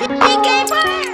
你给不